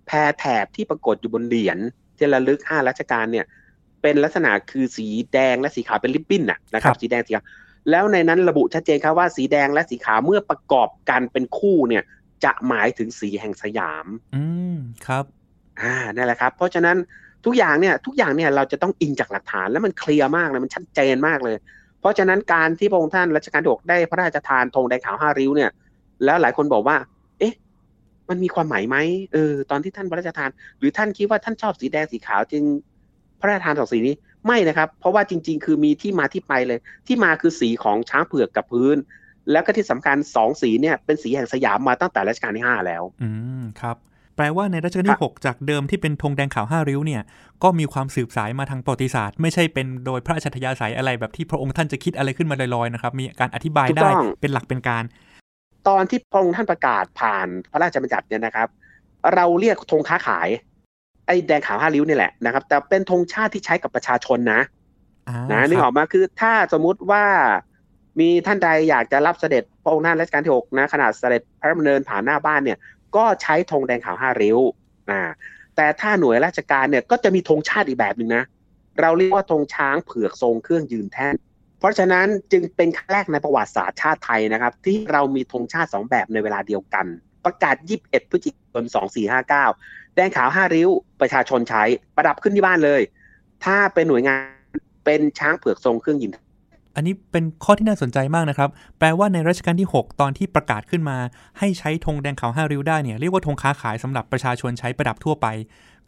แพรแถบที่ปรากฏอยู่บนเหรียญที่ระลึก5รัชกาลเนี่ยเป็นลักษณะคือสีแดงและสีขาวเป็นริบบิ้นน่ะนะครับ สีแดงสีขาว แล้วในนั้นระบุชัดเจนครับว่าสีแดงและสีขาวเมื่อประกอบกันเป็นคู่เนี่ย จะหมายถึงสีแห่งสยาม อืมครับ อ่านั่นแหละครับ เพราะฉะนั้นทุกอย่างเนี่ย ทุกอย่างเนี่ยเราจะต้องอิงจากหลักฐานแล้วมันเคลียร์มากเลยมันชัดเจนมากเลย เพราะฉะนั้นการที่พระองค์ท่านรัชกาลที่หกได้พระราชทานธงแดงขาวห้าริ้วเนี่ย แล้วหลายคนบอกว่า เอ๊ะ มันมีความหมายไหมเออ ตอนที่ท่านพระราชทาน หรือท่านคิดว่าท่านชอบสีแดงสีขาวจึงพระราชทานสองสีนี้ ไม่นะครับ เพราะว่าจริง ๆ คือมีที่มาที่ไปเลย ที่มาคือสีของช้างเผือกกับพื้น แล้วก็ที่สำคัญสองสีเนี่ยเป็นสีแห่งสยามมาตั้งแต่รัชกาลที่ห้าแล้ว อืมครับ แปลว่าในรัชกาลที่ 6 จากเดิมที่เป็นธงแดงขาวห้าริ้วเนี่ย ก็มีความสืบสายมาทางประวัติศาสตร์ ไม่ใช่เป็นโดยพระราชทยาศัยอะไรแบบที่พระองค์ท่านจะคิดอะไรขึ้นมาลอยๆนะครับมีการอธิบายถูกได้ต้องเป็นหลักเป็นการ ตอนที่พระองค์ท่านประกาศผ่านพระราชบัญญัติเนี่ยนะครับ เราเรียกธงค้าขาย ไอ้แดงขาวห้าริ้วนี่แหละนะครับ แต่เป็นธงชาติที่ใช้กับประชาชนนะอ่านะนึกคอรัอบกมาคือถ้าสมมุติว่ามีท่านใดอยากจะรับเสด็จพระองค์ท่านรัชกาลที่หกนะขนาดเสด็จพระดำเนินผ่านหน้าบ้านเนี่ย ก็ใช้ธงแดงขาวห้าริ้วนะแต่ถ้าหน่วยราชการเนี่ยก็จะมีธงชาติอีกแบบหนึ่งนะเราเรียกว่าธงช้างเผือกทรงเครื่องยืนแท่นเพราะฉะนั้นจึงเป็นครั้งแรกในประวัติศาสตร์ชาติไทยนะครับ ที่เรามีธงชาติสองแบบในเวลาเดียวกัน ประกาศ 21 พฤศจิกายน 2459 แดงขาว 5 ริ้ว ประชาชนใช้ ประดับขึ้นที่บ้านเลย ถ้าเป็นหน่วยงานเป็นช้างเผือกทรงเครื่องยิน อันนี้เป็นข้อที่น่าสนใจมากนะครับ แปลว่าในรัชกาลที่ 6 ตอนที่ประกาศขึ้นมา ให้ใช้ธงแดงขาวห้าริ้วได้เนี่ยเรียกว่าธงค้าขายสำหรับประชาชนใช้ประดับทั่วไป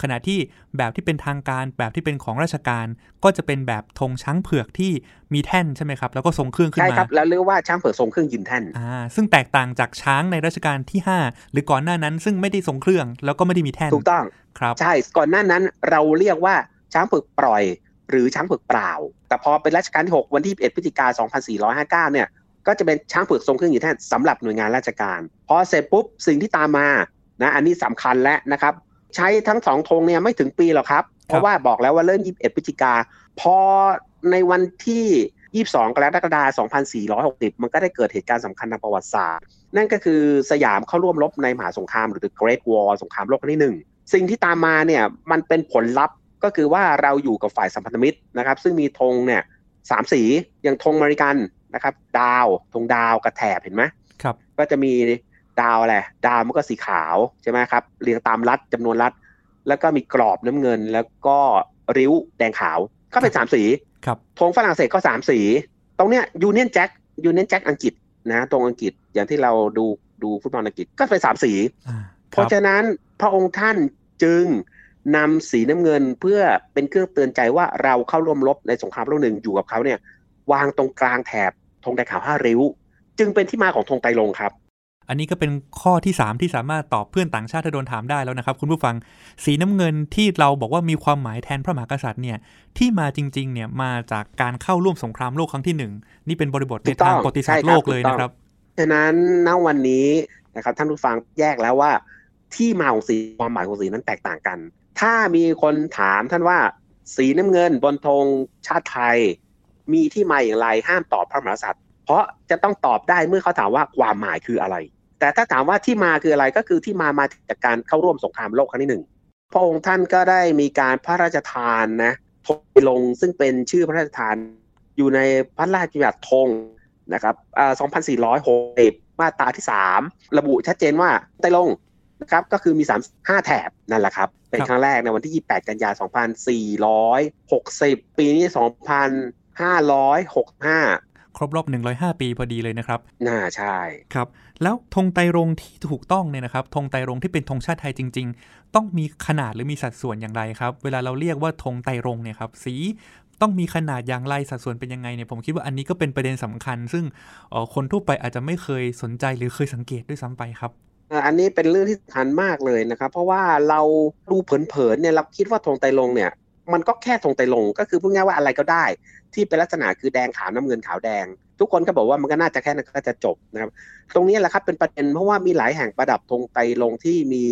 ขณะที่แบบที่เป็นทางการแบบที่เป็นของราชการ ก็จะเป็นแบบธงช้างเผือกที่มีแท่นใช่ไหมครับ แล้วก็ทรงเครื่องขึ้นใช่มาครับแล้วเรียกว่าช้างเผือกทรงเครื่องยืนแท่นอ่าซึ่งแตกต่างจากช้างในรัชกาลที่ 5 หรือก่อนหน้านั้น ซึ่งไม่ได้ทรงเครื่องแล้วก็ไม่ได้มีแท่นถูกต้องครับ ใช่ก่อนหน้านั้นเราเรียกว่าช้างเผือกปล่อย หรือช้างเผือกเปล่า แต่พอเป็นรัชกาลที่ 6 วันที่21พฤศจิกายน2459 เนี่ย ก็จะเป็นช้างเผือกทรงเครื่องยืนแท่นสำหรับหน่วยงานราชการ พอเสร็จปุ๊บสิ่งที่ตามมานะอันนี้สำคัญแล้วนะครับ ใช้ทั้งสองธงเนี่ยไม่ถึงปีหรอกครับ เพราะว่าบอกแล้วว่าเริ่ม 21 พฤศจิกา พอในวันที่ 22 กรกฎาคม 2460 มันก็ได้เกิดเหตุการณ์สำคัญทางประวัติศาสตร์ นั่นก็คือสยามเข้าร่วมรบในมหาสงครามหรือ The Great War สงครามโลกครั้งที่หนึ่ง สิ่งที่ตามมาเนี่ยมันเป็นผลลัพธ์ ก็คือว่าเราอยู่กับฝ่ายสัมพันธมิตรนะครับ ซึ่งมีธงเนี่ยสามสีอย่างธงอเมริกันนะครับ ดาวธงดาวกระแถบเห็นไหมครับ ก็จะมีดาวอะไรดาวมันก็สีขาวใช่ไหมครับเรียงตามรัฐจำนวนรัฐ แล้วก็มีกรอบน้ำเงิน แล้วก็ริ้วแดงขาวก็เป็นสามสีครับธงฝรั่งเศสก็สามสี ตรงเนี้ย Union Jack Union Jack อังกฤษนะตรงอังกฤษอย่างที่เราดูดูฟุตบอลอังกฤษก็เป็นสามสีอ่าเพราะฉะนั้นพระองค์ท่านจึง นำสีน้ำเงินเพื่อเป็นเครื่องเตือนใจว่าเราเข้าร่วมรบในสงครามโลกหนึ่งอยู่กับเขาเนี่ย วางตรงกลางแถบธงแดงขาวห้าริ้ว จึงเป็นที่มาของธงไตรรงค์ครับ อันนี้ก็เป็นข้อที่ 3 ที่สามารถตอบเพื่อนต่างชาติถ้าโดนถามได้แล้วนะครับ คุณผู้ฟังสีน้ำเงินที่เราบอกว่ามีความหมายแทนพระมหากษัตริย์เนี่ยที่มาจริงๆเนี่ยมาจากการเข้าร่วมสงครามโลกครั้งที่หนึ่งนี่เป็นบริบทถูในกต้องทางประวัติศาสตร์ใช่ครับโลกเลยถูกต้องนะครับฉะนั้นณวันนี้นะครับท่านผู้ฟังแยกแล้วว่าที่มาของสีความหมายของสีนั้นแตกต่างกัน ถ้ามีคนถามท่านว่าสีน้ำเงินบนธงชาติไทย มีที่มาอย่างไรห้ามตอบพระมหากษัตริย์ เพราะจะต้องตอบได้เมื่อเขาถามว่าความหมายคืออะไร แต่ถ้าถามว่าที่มาคืออะไรก็คือที่มามาจากการเข้าร่วมสงครามโลกครั้งที่หนึ่งพระองค์ท่านก็ได้มีการพระราชทานนะธงลงซึ่งเป็นชื่อพระราชทานอยู่ในพระราชบัญญัติธงนะครับ2460 มาตราที่ 3 ระบุชัดเจนว่าไตรรง นะครับก็คือมี 3 5 แถบนั่นแหละครับ เป็นครับครั้งแรกในวันที่ 28 กันยายน 2460 ปีนี้ 2565ครบรอบ 105 ปีพอดีเลยนะครับ น่าใช่ ครับ แล้วธงไตรรงค์ที่ถูกต้องเนี่ยนะครับธงไตรรงค์ที่เป็นธงชาติไทยจริง ๆ ต้องมีขนาดหรือมีสัดส่วนอย่างไรครับ เวลาเราเรียกว่าธงไตรรงค์เนี่ยครับ สีต้องมีขนาดอย่างไรสัดส่วนเป็นยังไงเนี่ยผมคิดว่าอันนี้ก็เป็นประเด็นสำคัญ ซึ่งเอ่อคนทั่วไปอาจจะไม่เคยสนใจหรือเคยสังเกตด้วยซ้ำไปครับ อันนี้เป็นเรื่องที่สำคัญมากเลยนะครับ เพราะว่าเราดูเผินๆเนี่ยเราคิดว่าธงไตรรงเนี่ย มันก็แค่ธงไตรรงก็คือพูดง่ายว่าอะไรก็ได้ ที่เป็นลักษณะคือแดงขาวน้ำเงินขาวแดง ทุกคนก็บอกว่ามันก็น่าจะแค่นั้นก็จะจบนะครับ ตรงนี้แหละครับเป็นประเด็นเพราะว่ามีหลายแห่งประดับธงไตรรงที่มี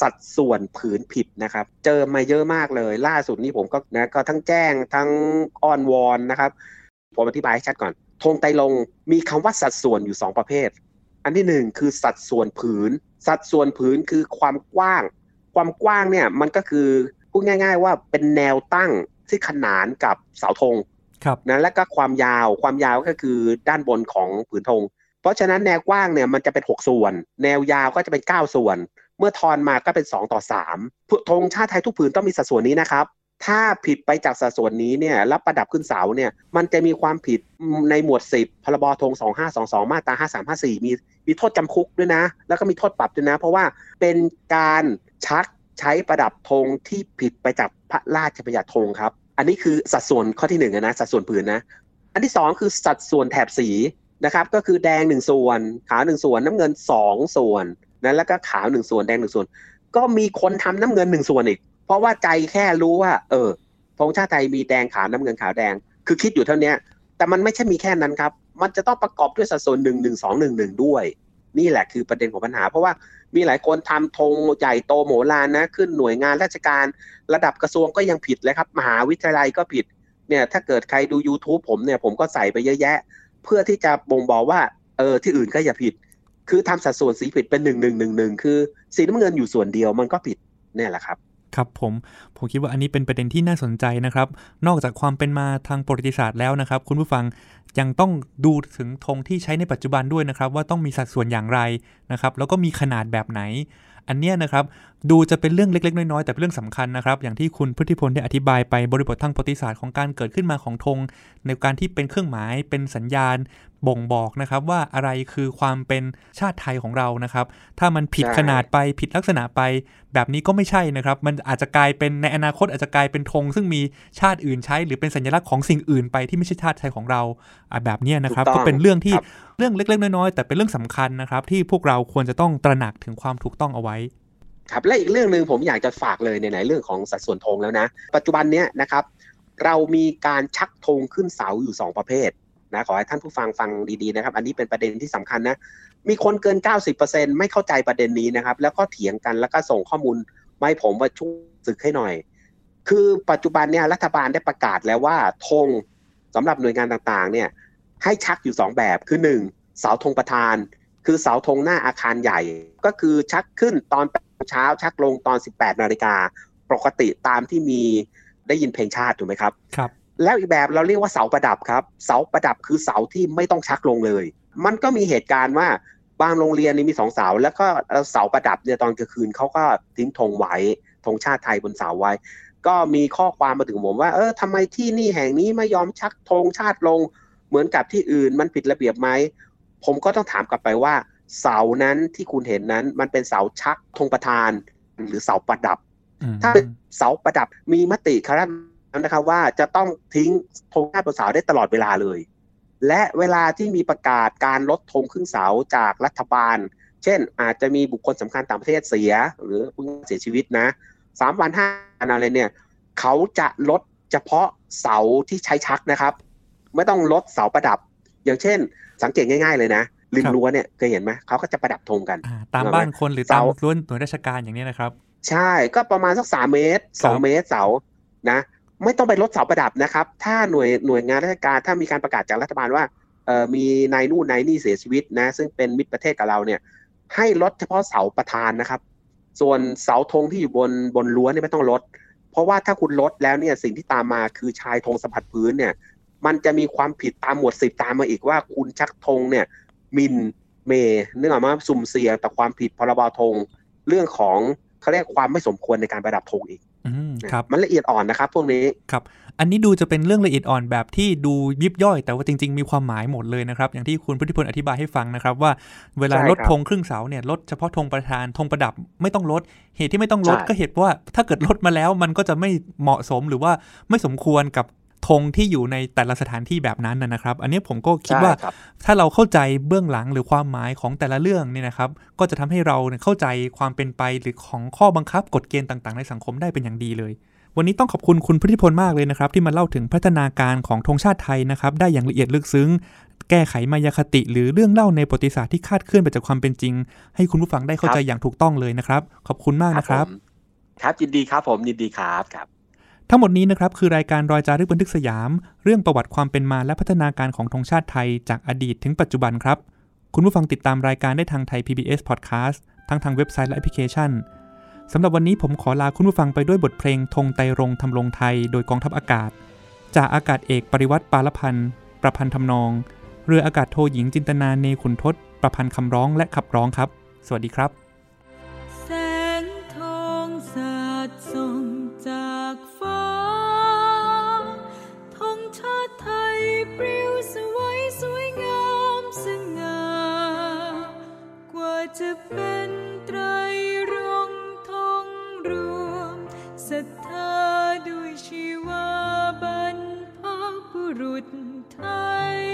สัดส่วนผืนผิดนะครับ เจอมาเยอะมากเลย ล่าสุดนี้ผมก็นะก็ทั้งแจ้งทั้งอ้อนวอนนะครับผมอธิบายให้ชัดก่อนธงไตรรงมีคำว่าสัดส่วนอยู่สองประเภท อันที่หนึ่งคือสัดส่วนผืน สัดส่วนผืนคือความกว้าง ความกว้างเนี่ยมันก็คือพูดง่าย ๆ ว่าเป็นแนวตั้งที่ขนานกับเสาธงครับนะและก็ความยาวความยาวก็คือด้านบนของผืนธง เพราะฉะนั้นแนวกว้างเนี่ยมันจะเป็น 6 ส่วน แนวยาวก็จะเป็น 9 ส่วน เมื่อทอนมาก็เป็น 2 ต่อ3ธงชาติไทยทุกผืนต้องมีสัดส่วนนี้นะครับ ถ้าผิดไปจากสัดส่วนนี้เนี่ยแล้วประดับขึ้นเสาเนี่ยมันจะมีความผิดในหมวด 10 พรบธง2522 มาตรา5354 มีมีโทษจำคุกด้วยนะ แล้วก็มีโทษปรับด้วยนะ เพราะว่าเป็นการชักใช้ประดับธงที่ผิดไปจากพระราชบัญญัติธงครับ อันนี้คือสัดส่วนข้อที่หนึ่งอะนะสัดส่วนผืนนะ อันที่สองคือสัดส่วนแถบสีนะครับก็คือแดงหนึ่งส่วน ขาวหนึ่งส่วน น้ำเงินสองส่วนนะแล้วก็ขาวหนึ่งส่วนแดงหนึ่งส่วน ก็มีคนทำน้ำเงินหนึ่งส่วนอีก เพราะว่าใจแค่รู้ว่า เออธงชาติไทยมีแดงขาวน้ำเงินขาวแดง คือคิดอยู่เท่านี้แต่มันไม่ใช่มีแค่นั้นครับ มันจะต้องประกอบด้วยสัดส่วนหนึ่งหนึ่งสองหนึ่งหนึ่งด้วย นี่แหละคือประเด็นของปัญหา เพราะว่ามีหลายคนทำธงใหญ่โตโหมลานนะ ขึ้นหน่วยงานราชการระดับกระทรวงก็ยังผิดเลยครับ มหาวิทยาลัยก็ผิดเนี่ยถ้าเกิดใครดู YouTube ผมเนี่ยผมก็ใส่ไปเยอะแยะ เพื่อที่จะบ่งบอกว่าเออที่อื่นก็อย่าผิด คือทำสัดส่วนสีผิดเป็นหนึ่งหนึ่งหนึ่งหนึ่งคือสีน้ำเงินอยู่ส่วนเดียวมันก็ผิดเนี่ยแหละครับ ครับผมผมคิดว่าอันนี้เป็นประเด็นที่น่าสนใจนะครับ นอกจากความเป็นมาทางประวัติศาสตร์แล้วนะครับ คุณผู้ฟังยังต้องดูถึงธงที่ใช้ในปัจจุบันด้วยนะครับ ว่าต้องมีสัดส่วนอย่างไรนะครับ แล้วก็มีขนาดแบบไหน อันเนี้ยนะครับดูจะเป็นเรื่องเล็ก ๆ น้อยๆแต่เป็นเรื่องสำคัญนะครับ อย่างที่คุณพุทธิพลได้อธิบายไปบริบททางประวัติศาสตร์ของการเกิดขึ้นมาของธงในการที่เป็นเครื่องหมายเป็นสัญญาณบ่งบอกนะครับว่าอะไรคือความเป็นชาติไทยของเรานะครับ ถ้ามันผิดใช่ขนาดไปผิดลักษณะไป แบบนี้ก็ไม่ใช่นะครับ มันอาจจะกลายเป็นในอนาคตอาจจะกลายเป็นธงซึ่งมีชาติอื่นใช้ หรือเป็นสัญลักษณ์ของสิ่งอื่นไปที่ไม่ใช่ชาติไทยของเราอะแบบเนี้ยนะครับถูกต้ก็องเป็นเรื่องที่ครับ เรื่องเล็ก ๆ น้อยๆแต่เป็นเรื่องสำคัญนะครับ ที่พวกเราควรจะต้องตระหนักถึงความถูกต้องเอาไว้ครับและอีกเรื่องหนึ่งผมอยากจะฝากเลยในไหนเรื่องของสัดส่วนธงแล้วนะ ปัจจุบันเนี้ยนะครับเรามีการชักธงขึ้นเสาอยู่ 2 ประเภทนะขอให้ท่านผู้ฟังฟังดีๆนะครับ อันนี้เป็นประเด็นที่สำคัญนะมีคนเกิน 90%ไม่เข้าใจประเด็นนี้นะครับ แล้วก็เถียงกันแล้วก็ส่งข้อมูลไมาให้ผมว่าช่วยสึกให้หน่อย คือปัจจุบันเนี่ยรัฐบาลได้ประกาศแล้วว่าธงสำหรับหน่วยงานต่างๆเนี่ย ให้ชักอยู่ 2 แบบคือ 1 เสาธงประธาน คือเสาธงหน้าอาคารใหญ่ ก็คือชักขึ้นตอน8โมงเช้าชักลงตอน 18นาฬิกาปกติตามที่มีได้ยินเพลงชาติถูกไหมครับครับ แล้วอีกแบบเราเรียกว่าเสาประดับครับ เสาประดับคือเสาที่ไม่ต้องชักลงเลย มันก็มีเหตุการณ์ว่าบางโรงเรียนนี่มีสองเสา แล้วก็เสาประดับเนี่ยตอนกลางคืนเขาก็ทิ้งธงไว้ธงชาติไทยบนเสาไว้ ก็มีข้อความมาถึงผมว่า เออทำไมที่นี่แห่งนี้ไม่ยอมชักธงชาติลง เหมือนกับที่อื่นมันผิดระเบียบไหม ผมก็ต้องถามกลับไปว่า เสานั้นที่คุณเห็นนั้น มันเป็นเสาชักธงประธาน หรือเสาประดับอืมถ้าเป็นเสาประดับมีมติคณะนะครับว่าจะต้องทิ้งธงชาติบนเสาได้ตลอดเวลาเลย และเวลาที่มีประกาศการลดธงขึ้นเสาจากรัฐบาล เช่น อาจจะมีบุคคลสำคัญต่างประเทศเสีย หรือเพิ่งเสียชีวิตนะสามวันห้าวันอะไรเนี่ย เขาจะลดเฉพาะเสาที่ใช้ชักนะครับ ไม่ต้องลดเสาประดับ อย่างเช่น สังเกตง่ายๆเลยนะริมรั้วเนี่ยเคยเห็นไหมเขาก็จะประดับธงกันอ่าตามบ้านคนหรือตามเสารั้วหน่วยราชการอย่างเนี้ยนะครับ ใช่ก็ประมาณสักสามเมตรสองครับเมตรเสานะไม่ต้องไปลดเสาประดับนะครับ ถ้าหน่วยหน่วยงานราชการถ้ามีการประกาศจากรัฐบาลว่าเอ่อมีนายนู่นนายนี่เสียชีวิตนะซึ่งเป็นมิตรประเทศกับเราเนี่ย ให้ลดเฉพาะเสาประธานนะครับ ส่วนเสาธงที่อยู่บนบนรั้วเนี่ยไม่ต้องลด เพราะว่าถ้าคุณลดแล้วเนี่ยสิ่งที่ตามมาคือชายธงสัมผัสพื้นเนี่ย มันจะมีความผิดตามหมวดสิบตามมาอีกว่า คุณชักธงเนี่ยหมินเมเนื่องมาสุ่มเสี่ยงต่อความผิดพรบธงเรื่องของเขาเรียกความไม่สมควรในการประดับธงอีกอืมนะครับมันละเอียดอ่อนนะครับพวกนี้ครับ อันนี้ดูจะเป็นเรื่องละเอียดอ่อนแบบที่ดูยิบย่อย แต่ว่าจริง ๆ มีความหมายหมดเลยนะครับ อย่างที่คุณพุทธิพลอธิบายให้ฟังนะครับว่าเวลาใช่ลดครับธงครึ่งเสาเนี่ยลดเฉพาะธงประธานธงประดับไม่ต้องลด เหตุที่ไม่ต้องลดใช่ก็เหตุว่าถ้าเกิดลดมาแล้วมันก็จะไม่เหมาะสมหรือว่าไม่สมควรกับ ธงที่อยู่ในแต่ละสถานที่แบบนั้นนะนะครับ อันนี้ผมก็คิดว่าใช่ครับถ้าเราเข้าใจเบื้องหลังหรือความหมายของแต่ละเรื่องเนี่ยนะครับ ก็จะทำให้เราเนี่ยเข้าใจความเป็นไปหรือของข้อบังคับกฎเกณฑ์ต่างๆ ในสังคมได้เป็นอย่างดีเลย วันนี้ต้องขอบคุณคุณพุทธิพลมากเลยนะครับ ที่มาเล่าถึงพัฒนาการของธงชาติไทยนะครับ ได้อย่างละเอียดลึกซึ้ง แก้ไขมายาคติ หรือเรื่องเล่าในประวัติศาสตร์ที่คาดเคลื่อนไปจากความเป็นจริง ให้คุณผู้ฟังได้เข้าใจอย่างถูกต้องเลยนะครับ ขอบคุณมากนะครับผมครับยินดีครับผมยินดีครับครับ ทั้งหมดนี้นะครับคือรายการรอยจารึกบันทึกสยาม เรื่องประวัติความเป็นมาและพัฒนาการของธงชาติไทยจากอดีตถึงปัจจุบันครับ คุณผู้ฟังติดตามรายการได้ทางไทย PBS Podcast ทั้งทางเว็บไซต์และแอปพลิเคชันสำหรับวันนี้ผมขอลาคุณผู้ฟังไปด้วยบทเพลงธงไตรรงทำลงไทยโดยกองทัพอากาศ จากอากาศเอกปริวัติปาลพันธ์ประพันธ์ทำนอง เรืออากาศโทหญิงจินตนาเนขุนทศประพันธ์คำร้องและขับร้องครับ สวัสดีครับ จะเป็นไตรรงทองรวมศรัทธาด้วยชีวาบรรพบุรุษไทย